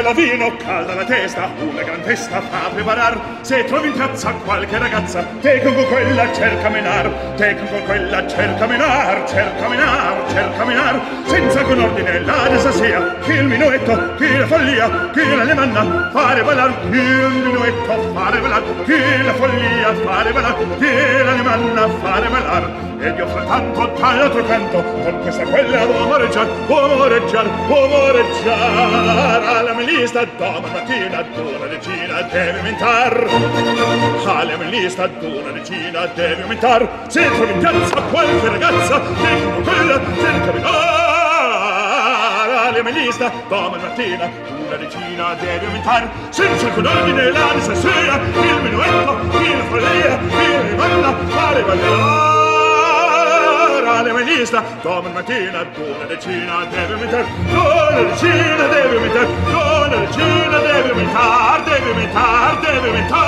La vino calda la testa, una gran testa fa preparar. Se trovi in piazza qualche ragazza, te con quella cerca menar, te con quella cerca menar, cerca menar, cerca menar, senza con ordine la desa sia, che il minuetto, che la follia, che la lemanna, fare ballar, che il minuetto, fare ballar, che la follia, fare ballar, che la lemanna, fare ballar. Ed io frattanto dall'altro canto, con questa quella uomo reggiar, uomo reggiar, uomo reggiar, alla lista domani mattina d'una decina deve aumentar Alle una lista d'una decina deve aumentar Se trovi in piazza qualche ragazza Dicono quella cerca di dar Alle una lista domani mattina una decina deve aumentar Senza con ordine la messa sera Il minuetto, il follia, il rivanna, fare ballare. Manista Domani mattina una decina deve aumentar Una decina deve aumentar Una decina deve aumentar Deve aumentar, deve aumentar